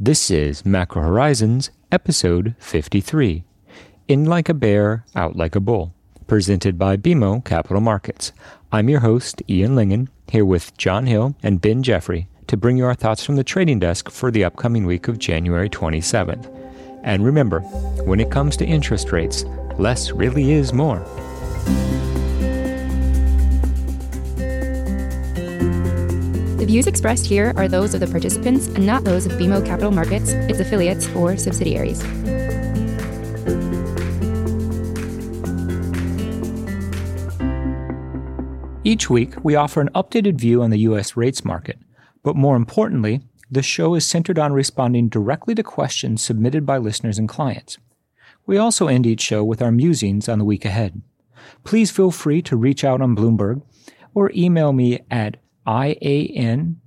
This is Macro Horizons, episode 53 In Like a Bear, Out Like a Bull, presented by BMO Capital Markets. I'm your host, Ian Lyngen, here with John Hill and Ben Jeffrey to bring you our thoughts from the trading desk for the upcoming week of January 27th. And remember, when it comes to interest rates, less really is more. Views expressed here are those of the participants and not those of BMO Capital Markets, its affiliates, or subsidiaries. Each week, we offer an updated view on the U.S. rates market, but more importantly, the show is centered on responding directly to questions submitted by listeners and clients. We also end each show with our musings on the week ahead. Please feel free to reach out on Bloomberg or email me at ian.lyngen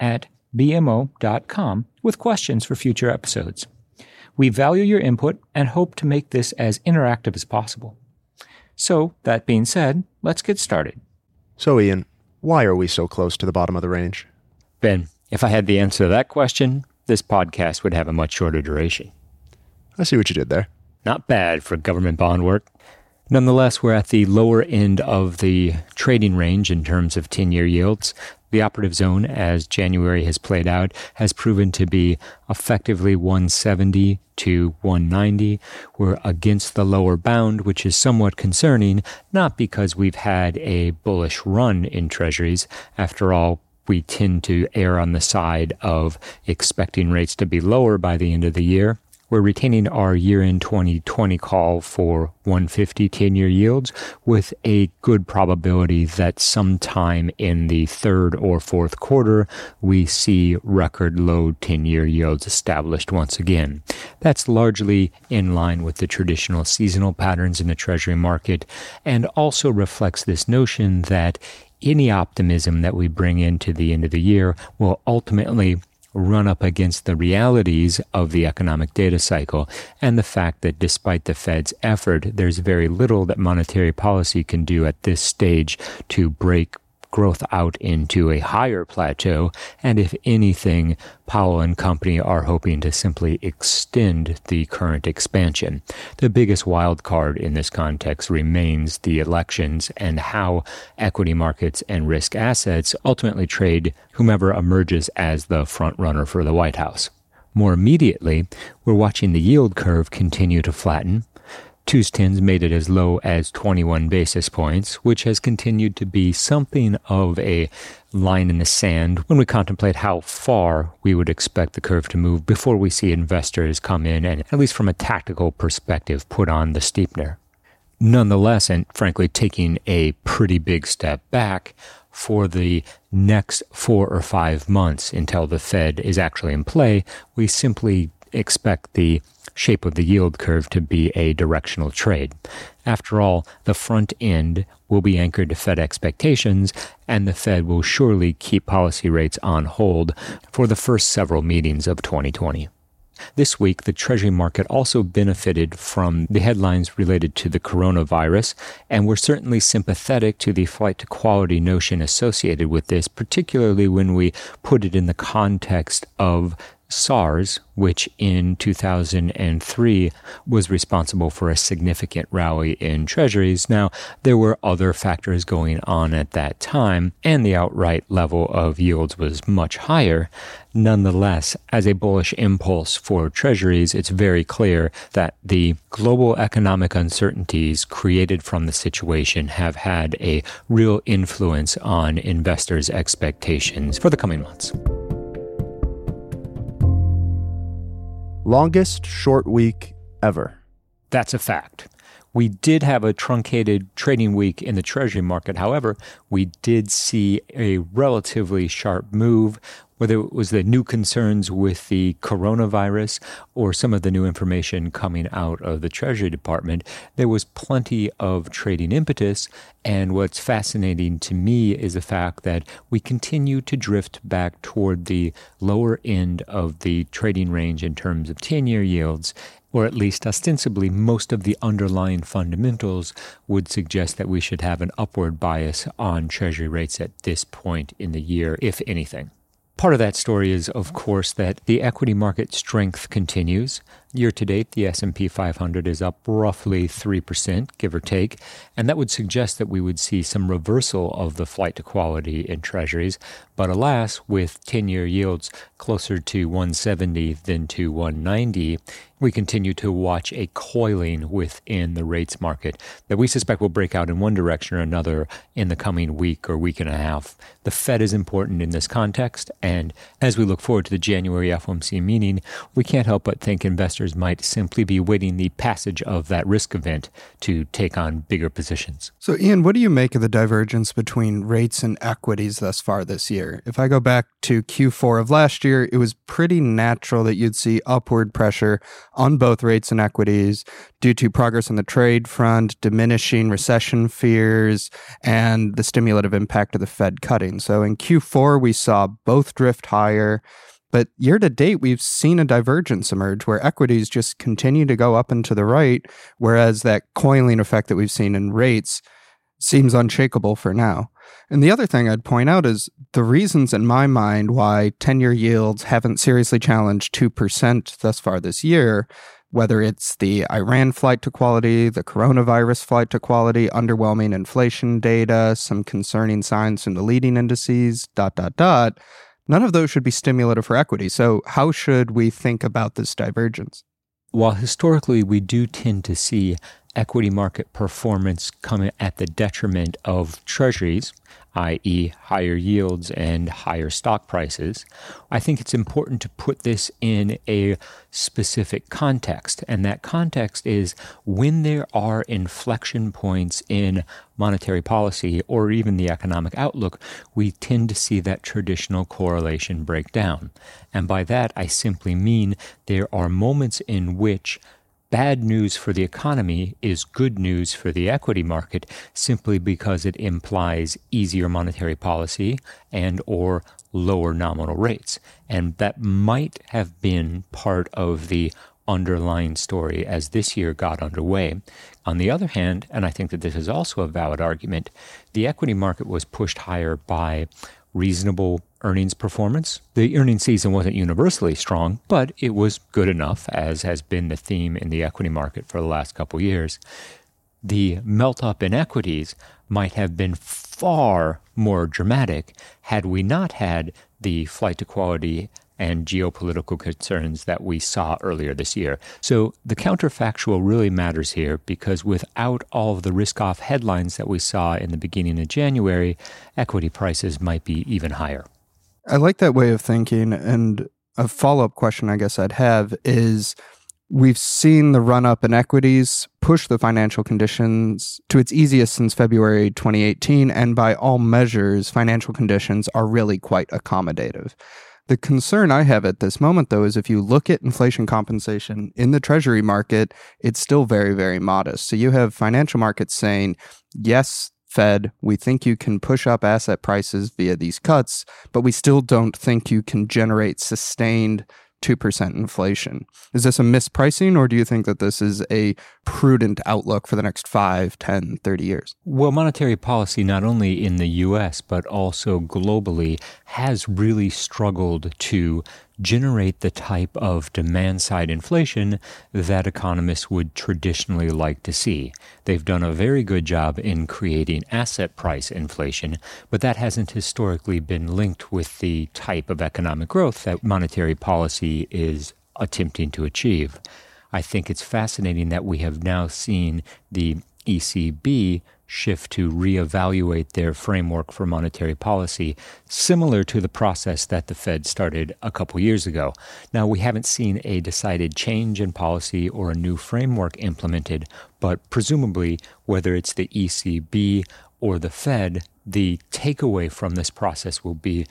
at bmo.com with questions for future episodes. We value your input and hope to make this as interactive as possible. So, that being said, let's get started. So, Ian, why are we so close to the bottom of the range? Ben, if I had the answer to that question, this podcast would have a much shorter duration. I see what you did there. Not bad for government bond work. Nonetheless, we're at the lower end of the trading range in terms of 10 year yields. The operative zone, as January has played out, has proven to be effectively 170 to 190. We're against the lower bound, which is somewhat concerning, not because we've had a bullish run in treasuries. After all, we tend to err on the side of expecting rates to be lower by the end of the year. We're retaining our year end 2020 call for 150 10 year yields with a good probability that sometime in the third or fourth quarter, we see record low 10 year yields established once again. That's largely in line with the traditional seasonal patterns in the Treasury market and also reflects this notion that any optimism that we bring into the end of the year will ultimately run up against the realities of the economic data cycle and the fact that despite the Fed's effort, there's very little that monetary policy can do at this stage to break growth out into a higher plateau. And if anything, Powell and company are hoping to simply extend the current expansion. The biggest wild card in this context remains the elections and how equity markets and risk assets ultimately trade whomever emerges as the front runner for the White House. More immediately, we're watching the yield curve continue to flatten. Twos tens made it as low as 21 basis points, which has continued to be something of a line in the sand when we contemplate how far we would expect the curve to move before we see investors come in and, at least from a tactical perspective, put on the steepener. Nonetheless, and frankly, taking a pretty big step back for the next four or five months until the Fed is actually in play, we simply expect the shape of the yield curve to be a directional trade. After all, the front end will be anchored to Fed expectations, and the Fed will surely keep policy rates on hold for the first several meetings of 2020. This week, the Treasury market also benefited from the headlines related to the coronavirus, and we're certainly sympathetic to the flight to quality notion associated with this, particularly when we put it in the context of SARS, which in 2003 was responsible for a significant rally in treasuries. Now, there were other factors going on at that time, and the outright level of yields was much higher. Nonetheless, as a bullish impulse for treasuries, it's very clear that the global economic uncertainties created from the situation have had a real influence on investors' expectations for the coming months. Longest short week ever. That's a fact. We did have a truncated trading week in the Treasury market. However, we did see a relatively sharp move whether it was the new concerns with the coronavirus or some of the new information coming out of the Treasury Department, there was plenty of trading impetus. And what's fascinating to me is the fact that we continue to drift back toward the lower end of the trading range in terms of 10 year yields or at least ostensibly most of the underlying fundamentals would suggest that we should have an upward bias on treasury rates at this point in the year, if anything. Part of that story is, of course, that the equity market strength continues. Year to date, the S&P 500 is up roughly 3%, give or take, and that would suggest that we would see some reversal of the flight to quality in treasuries. But alas, with 10-year yields closer to 170 than to 190, we continue to watch a coiling within the rates market that we suspect will break out in one direction or another in the coming week or week and a half. The Fed is important in this context, and as we look forward to the January FOMC meeting, we can't help but think investors might simply be waiting the passage of that risk event to take on bigger positions. So, Ian, what do you make of the divergence between rates and equities thus far this year? If I go back to Q4 of last year, it was pretty natural that you'd see upward pressure on both rates and equities due to progress on the trade front, diminishing recession fears, and the stimulative impact of the Fed cutting. So in Q4, we saw both drift higher. But year to date, we've seen a divergence emerge where equities just continue to go up and to the right, whereas that coiling effect that we've seen in rates seems unshakable for now. And the other thing I'd point out is the reasons in my mind why 10 year yields haven't seriously challenged 2% thus far this year, whether it's the Iran flight to quality, the coronavirus flight to quality, underwhelming inflation data, some concerning signs from the leading indices, dot, dot, dot. None of those should be stimulative for equity. So, how should we think about this divergence? While historically we do tend to see equity market performance come at the detriment of treasuries, i.e., higher yields and higher stock prices, I think it's important to put this in a specific context. And that context is when there are inflection points in monetary policy or even the economic outlook, we tend to see that traditional correlation break down. And by that, I simply mean there are moments in which bad news for the economy is good news for the equity market simply because it implies easier monetary policy and or lower nominal rates and that might have been part of the underlying story as this year got underway. On the other hand, and I think that this is also a valid argument, the equity market was pushed higher by reasonable earnings performance. The earnings season wasn't universally strong, but it was good enough, as has been the theme in the equity market for the last couple years. The melt up in equities might have been far more dramatic had we not had the flight to quality and geopolitical concerns that we saw earlier this year. So the counterfactual really matters here because without all of the risk off headlines that we saw in the beginning of January, equity prices might be even higher. I like that way of thinking. And a follow up question I guess I'd have is we've seen the run up in equities push the financial conditions to its easiest since February 2018. And by all measures, financial conditions are really quite accommodative. The concern I have at this moment, though, is if you look at inflation compensation in the treasury market, it's still very, very modest. So you have financial markets saying, yes, Fed, we think you can push up asset prices via these cuts, but we still don't think you can generate sustained 2% inflation. Is this a mispricing, or do you think that this is a prudent outlook for the next 5, 10, 30 years? Well, monetary policy, not only in the US, but also globally, has really struggled to generate the type of demand side inflation that economists would traditionally like to see. They've done a very good job in creating asset price inflation, but that hasn't historically been linked with the type of economic growth that monetary policy is attempting to achieve. I think it's fascinating that we have now seen the ECB shift to reevaluate their framework for monetary policy, similar to the process that the Fed started a couple years ago. Now, we haven't seen a decided change in policy or a new framework implemented, but presumably, whether it's the ECB or the Fed, the takeaway from this process will be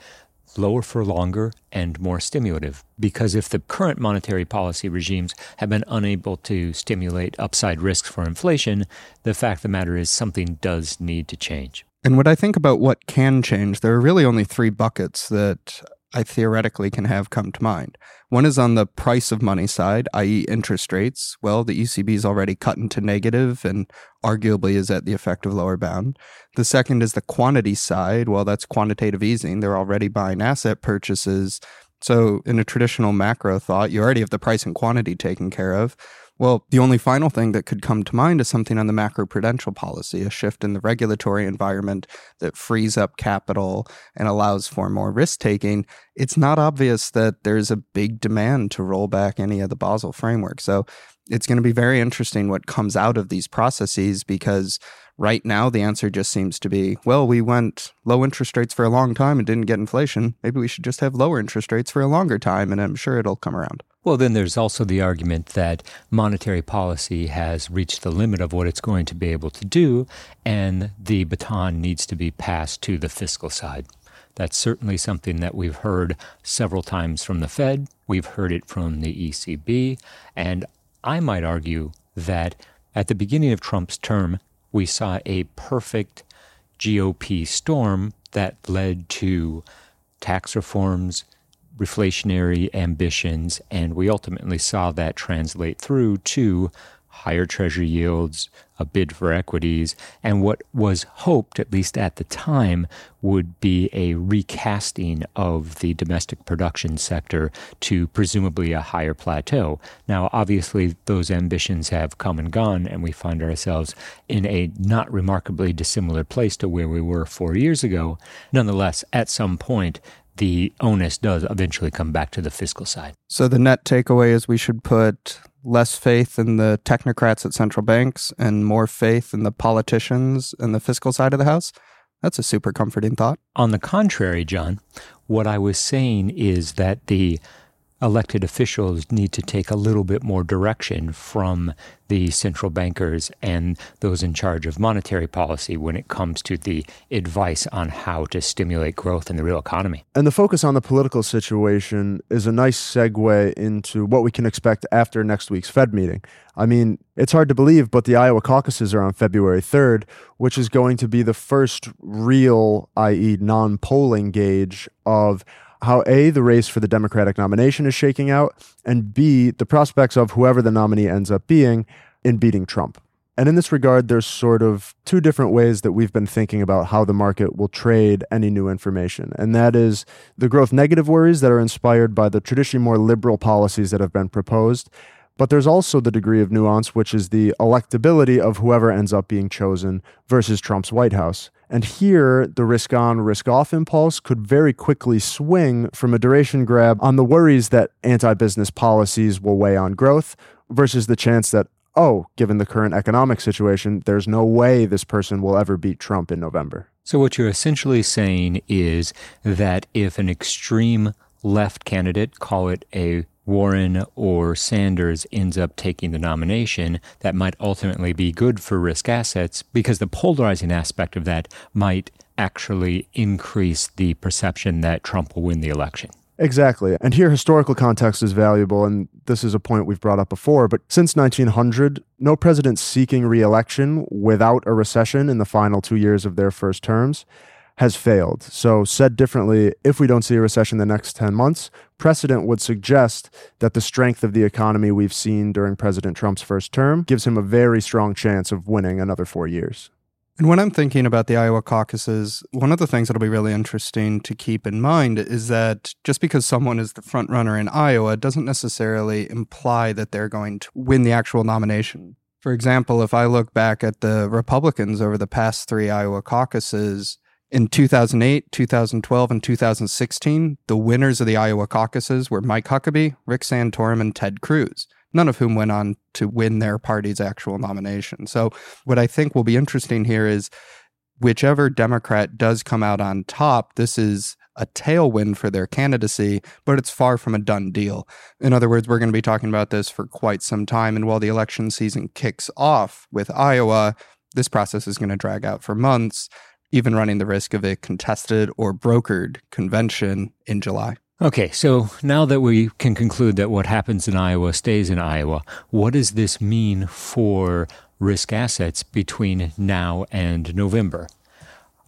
lower for longer and more stimulative. Because if the current monetary policy regimes have been unable to stimulate upside risks for inflation, the fact of the matter is something does need to change. And when I think about what can change, there are really only three buckets that I theoretically can have come to mind. One is on the price of money side, i.e., interest rates. Well, the ECB is already cut into negative and arguably is at the effective lower bound. The second is the quantity side. Well, that's quantitative easing. They're already buying asset purchases. So, in a traditional macro thought, you already have the price and quantity taken care of. Well, the only final thing that could come to mind is something on the macroprudential policy, a shift in the regulatory environment that frees up capital and allows for more risk taking. It's not obvious that there's a big demand to roll back any of the Basel framework. So it's going to be very interesting what comes out of these processes because right now the answer just seems to be well, we went low interest rates for a long time and didn't get inflation. Maybe we should just have lower interest rates for a longer time, and I'm sure it'll come around. Well, then there's also the argument that monetary policy has reached the limit of what it's going to be able to do, and the baton needs to be passed to the fiscal side. That's certainly something that we've heard several times from the Fed. We've heard it from the ECB. And I might argue that at the beginning of Trump's term, we saw a perfect GOP storm that led to tax reforms, reflationary ambitions, and we ultimately saw that translate through to higher treasury yields, a bid for equities, and what was hoped, at least at the time, would be a recasting of the domestic production sector to presumably a higher plateau. Now, obviously, those ambitions have come and gone, and we find ourselves in a not remarkably dissimilar place to where we were four years ago. Nonetheless, at some point, the onus does eventually come back to the fiscal side. So the net takeaway is we should put less faith in the technocrats at central banks and more faith in the politicians and the fiscal side of the house. That's a super comforting thought. On the contrary, John, what I was saying is that the elected officials need to take a little bit more direction from the central bankers and those in charge of monetary policy when it comes to the advice on how to stimulate growth in the real economy. And the focus on the political situation is a nice segue into what we can expect after next week's Fed meeting. I mean, it's hard to believe, but the Iowa caucuses are on February 3rd, which is going to be the first real, i.e., non polling gauge of how A, the race for the Democratic nomination is shaking out, and B, the prospects of whoever the nominee ends up being in beating Trump. And in this regard, there's sort of two different ways that we've been thinking about how the market will trade any new information. And that is the growth negative worries that are inspired by the traditionally more liberal policies that have been proposed. But there's also the degree of nuance, which is the electability of whoever ends up being chosen versus Trump's White House. And here, the risk on, risk off impulse could very quickly swing from a duration grab on the worries that anti business policies will weigh on growth versus the chance that, oh, given the current economic situation, there's no way this person will ever beat Trump in November. So, what you're essentially saying is that if an extreme left candidate, call it a Warren or Sanders ends up taking the nomination, that might ultimately be good for risk assets because the polarizing aspect of that might actually increase the perception that Trump will win the election. Exactly. And here, historical context is valuable, and this is a point we've brought up before. But since 1900, no president seeking reelection without a recession in the final two years of their first terms has failed. So, said differently, if we don't see a recession the next 10 months, precedent would suggest that the strength of the economy we've seen during President Trump's first term gives him a very strong chance of winning another four years. And when I'm thinking about the Iowa caucuses, one of the things that'll be really interesting to keep in mind is that just because someone is the front runner in Iowa doesn't necessarily imply that they're going to win the actual nomination. For example, if I look back at the Republicans over the past three Iowa caucuses, in 2008, 2012, and 2016, the winners of the Iowa caucuses were Mike Huckabee, Rick Santorum, and Ted Cruz, none of whom went on to win their party's actual nomination. So, what I think will be interesting here is whichever Democrat does come out on top, this is a tailwind for their candidacy, but it's far from a done deal. In other words, we're going to be talking about this for quite some time. And while the election season kicks off with Iowa, this process is going to drag out for months even running the risk of a contested or brokered convention in July. Okay, so now that we can conclude that what happens in Iowa stays in Iowa, what does this mean for risk assets between now and November?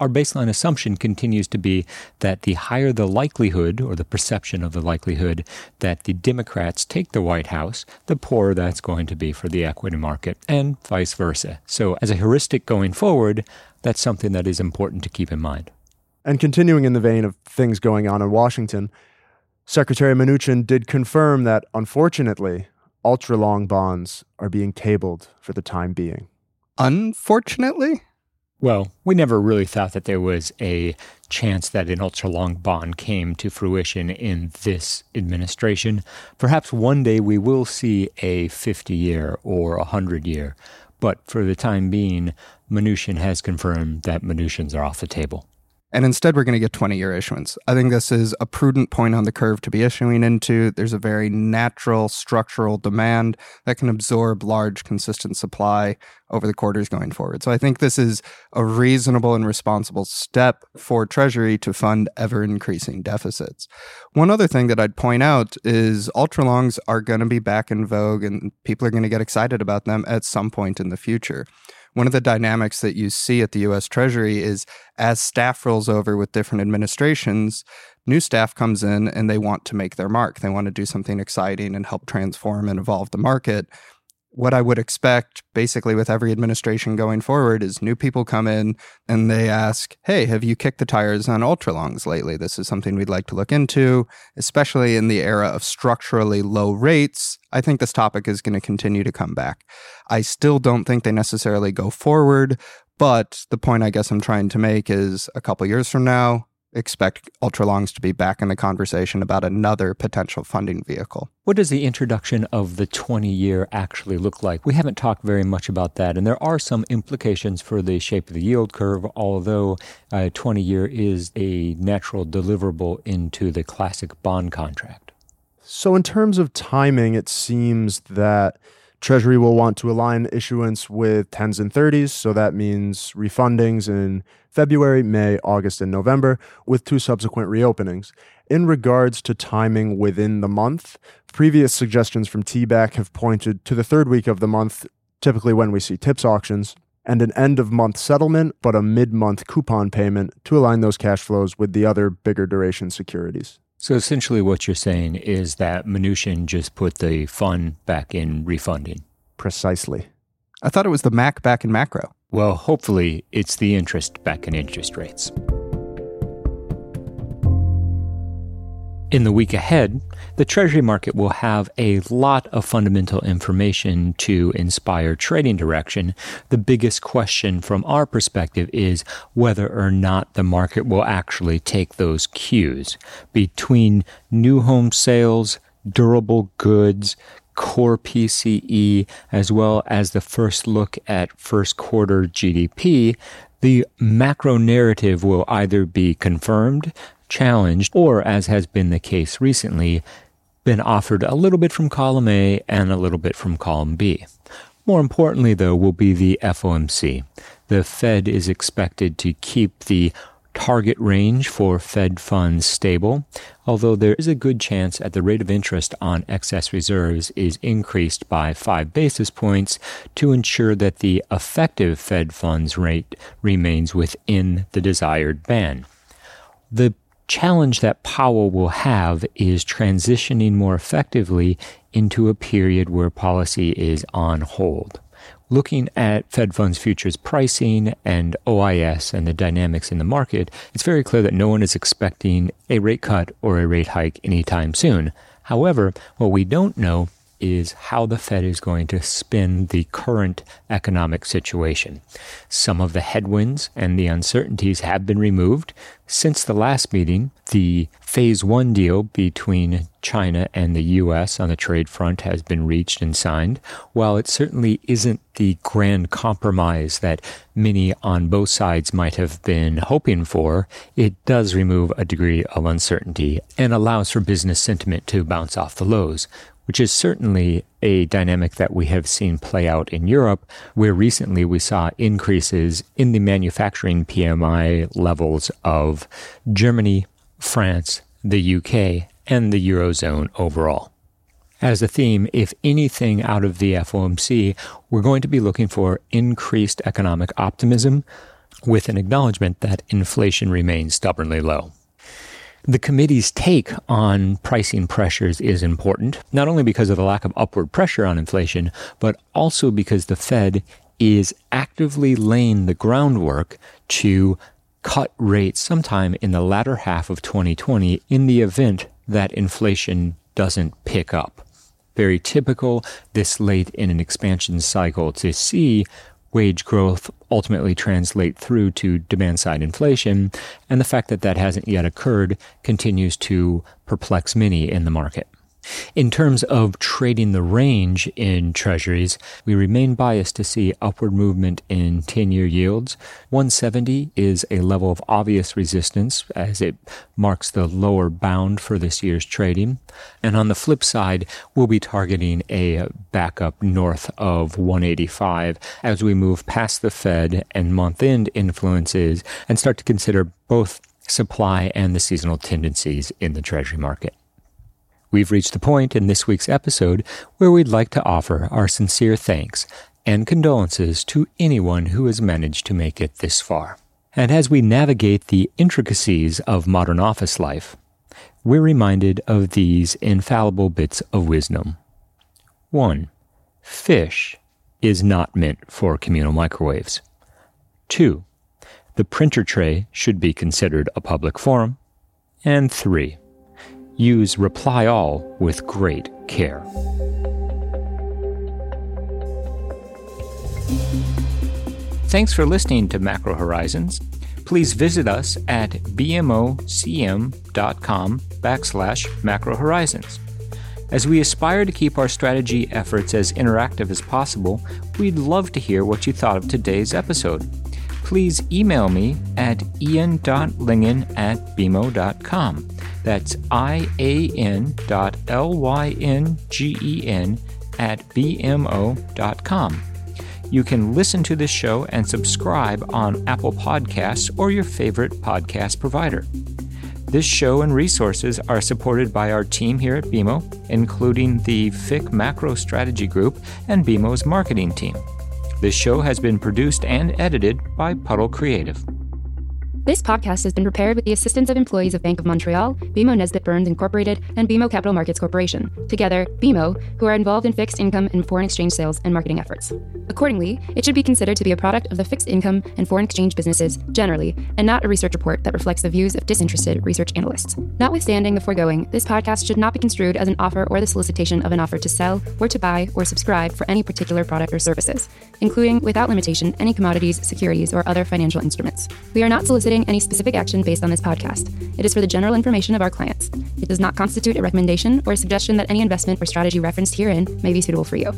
our baseline assumption continues to be that the higher the likelihood or the perception of the likelihood that the Democrats take the White House, the poorer that's going to be for the equity market, and vice versa. So, as a heuristic going forward, that's something that is important to keep in mind. And continuing in the vein of things going on in Washington, Secretary Mnuchin did confirm that, unfortunately, ultra long bonds are being tabled for the time being. Unfortunately? Well, we never really thought that there was a chance that an ultra long bond came to fruition in this administration. Perhaps one day we will see a 50 year or a 100 year, but for the time being, Mnuchin has confirmed that Mnuchins are off the table and instead we're going to get 20 year issuance. I think this is a prudent point on the curve to be issuing into. There's a very natural structural demand that can absorb large consistent supply over the quarters going forward. So I think this is a reasonable and responsible step for Treasury to fund ever increasing deficits. One other thing that I'd point out is ultra longs are going to be back in vogue and people are going to get excited about them at some point in the future one of the dynamics that you see at the US Treasury is as staff rolls over with different administrations, new staff comes in and they want to make their mark. They want to do something exciting and help transform and evolve the market what I would expect basically with every administration going forward is new people come in and they ask, Hey, have you kicked the tires on ultra longs lately? This is something we'd like to look into, especially in the era of structurally low rates. I think this topic is going to continue to come back. I still don't think they necessarily go forward, but the point I guess I'm trying to make is a couple years from now, expect ultralongs to be back in the conversation about another potential funding vehicle. What does the introduction of the 20 year actually look like? We haven't talked very much about that, and there are some implications for the shape of the yield curve, although uh, a 20 year is a natural deliverable into the classic bond contract. So, in terms of timing, it seems that Treasury will want to align issuance with 10s and 30s, so that means refundings in February, May, August, and November, with two subsequent reopenings. In regards to timing within the month, previous suggestions from TBAC have pointed to the third week of the month, typically when we see TIPS auctions, and an end of month settlement, but a mid month coupon payment to align those cash flows with the other bigger duration securities. So essentially, what you're saying is that Mnuchin just put the fun back in refunding. Precisely. I thought it was the Mac back in macro. Well, hopefully, it's the interest back in interest rates. In the week ahead, the Treasury market will have a lot of fundamental information to inspire trading direction. The biggest question from our perspective is whether or not the market will actually take those cues between new home sales, durable goods, core PCE, as well as the first look at first quarter GDP. The macro narrative will either be confirmed challenged, or as has been the case recently, been offered a little bit from column A and a little bit from column B. More importantly, though, will be the FOMC. The Fed is expected to keep the target range for Fed funds stable, although there is a good chance that the rate of interest on excess reserves is increased by 5 basis points to ensure that the effective Fed funds rate remains within the desired band. The challenge that Powell will have is transitioning more effectively into a period where policy is on hold. Looking at Fed funds futures pricing and OIS and the dynamics in the market, it's very clear that no one is expecting a rate cut or a rate hike anytime soon. However, what we don't know is how the Fed is going to spin the current economic situation. Some of the headwinds and the uncertainties have been removed. Since the last meeting, the phase one deal between China and the U.S. on the trade front has been reached and signed. While it certainly isn't the grand compromise that many on both sides might have been hoping for, it does remove a degree of uncertainty and allows for business sentiment to bounce off the lows which is certainly a dynamic that we have seen play out in Europe, where recently we saw increases in the manufacturing PMI levels of Germany, France, the UK, and the Eurozone overall. As a theme, if anything out of the FOMC, we're going to be looking for increased economic optimism, with an acknowledgement that inflation remains stubbornly low. The committee's take on pricing pressures is important, not only because of the lack of upward pressure on inflation, but also because the Fed is actively laying the groundwork to cut rates sometime in the latter half of 2020 in the event that inflation doesn't pick up. Very typical this late in an expansion cycle to see wage growth ultimately translate through to demand side inflation. And the fact that that hasn't yet occurred continues to perplex many in the market. In terms of trading the range in treasuries, we remain biased to see upward movement in 10 year yields. 170 is a level of obvious resistance as it marks the lower bound for this year's trading. And on the flip side, we'll be targeting a backup north of 185 as we move past the Fed and month end influences and start to consider both supply and the seasonal tendencies in the treasury market. We've reached the point in this week's episode where we'd like to offer our sincere thanks and condolences to anyone who has managed to make it this far. And as we navigate the intricacies of modern office life, we're reminded of these infallible bits of wisdom. 1. Fish is not meant for communal microwaves. 2. The printer tray should be considered a public forum. And 3. Use Reply All with great care. Thanks for listening to Macro Horizons. Please visit us at bmocm.com backslash macro horizons. As we aspire to keep our strategy efforts as interactive as possible, we'd love to hear what you thought of today's episode. Please email me at ian.lyngen at bmo.com. That's I A N dot L Y N G E N at BMO.com. You can listen to this show and subscribe on Apple Podcasts or your favorite podcast provider. This show and resources are supported by our team here at BMO, including the FIC Macro Strategy Group and BMO's marketing team. This show has been produced and edited by Puddle Creative. This podcast has been prepared with the assistance of employees of Bank of Montreal, BMO Nesbitt Burns Incorporated, and BMO Capital Markets Corporation. Together, BMO, who are involved in fixed income and foreign exchange sales and marketing efforts. Accordingly, it should be considered to be a product of the fixed income and foreign exchange businesses generally, and not a research report that reflects the views of disinterested research analysts. Notwithstanding the foregoing, this podcast should not be construed as an offer or the solicitation of an offer to sell or to buy or subscribe for any particular product or services, including, without limitation, any commodities, securities, or other financial instruments. We are not soliciting any specific action based on this podcast. It is for the general information of our clients. It does not constitute a recommendation or a suggestion that any investment or strategy referenced herein may be suitable for you.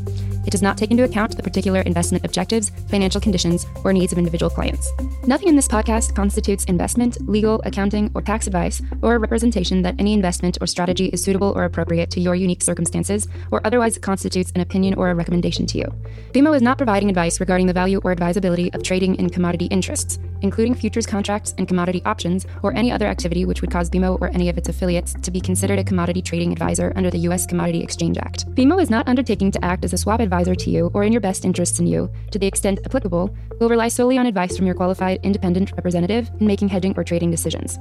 It does not take into account the particular investment objectives, financial conditions, or needs of individual clients. Nothing in this podcast constitutes investment, legal, accounting, or tax advice, or a representation that any investment or strategy is suitable or appropriate to your unique circumstances, or otherwise constitutes an opinion or a recommendation to you. BMO is not providing advice regarding the value or advisability of trading in commodity interests, including futures contracts and commodity options, or any other activity which would cause BMO or any of its affiliates to be considered a commodity trading advisor under the U.S. Commodity Exchange Act. BMO is not undertaking to act as a swap advisor to you or in your best interests in you, to the extent applicable, will rely solely on advice from your qualified independent representative in making hedging or trading decisions.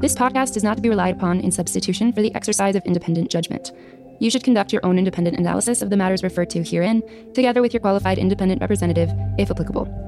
This podcast is not to be relied upon in substitution for the exercise of independent judgment. You should conduct your own independent analysis of the matters referred to herein, together with your qualified independent representative, if applicable.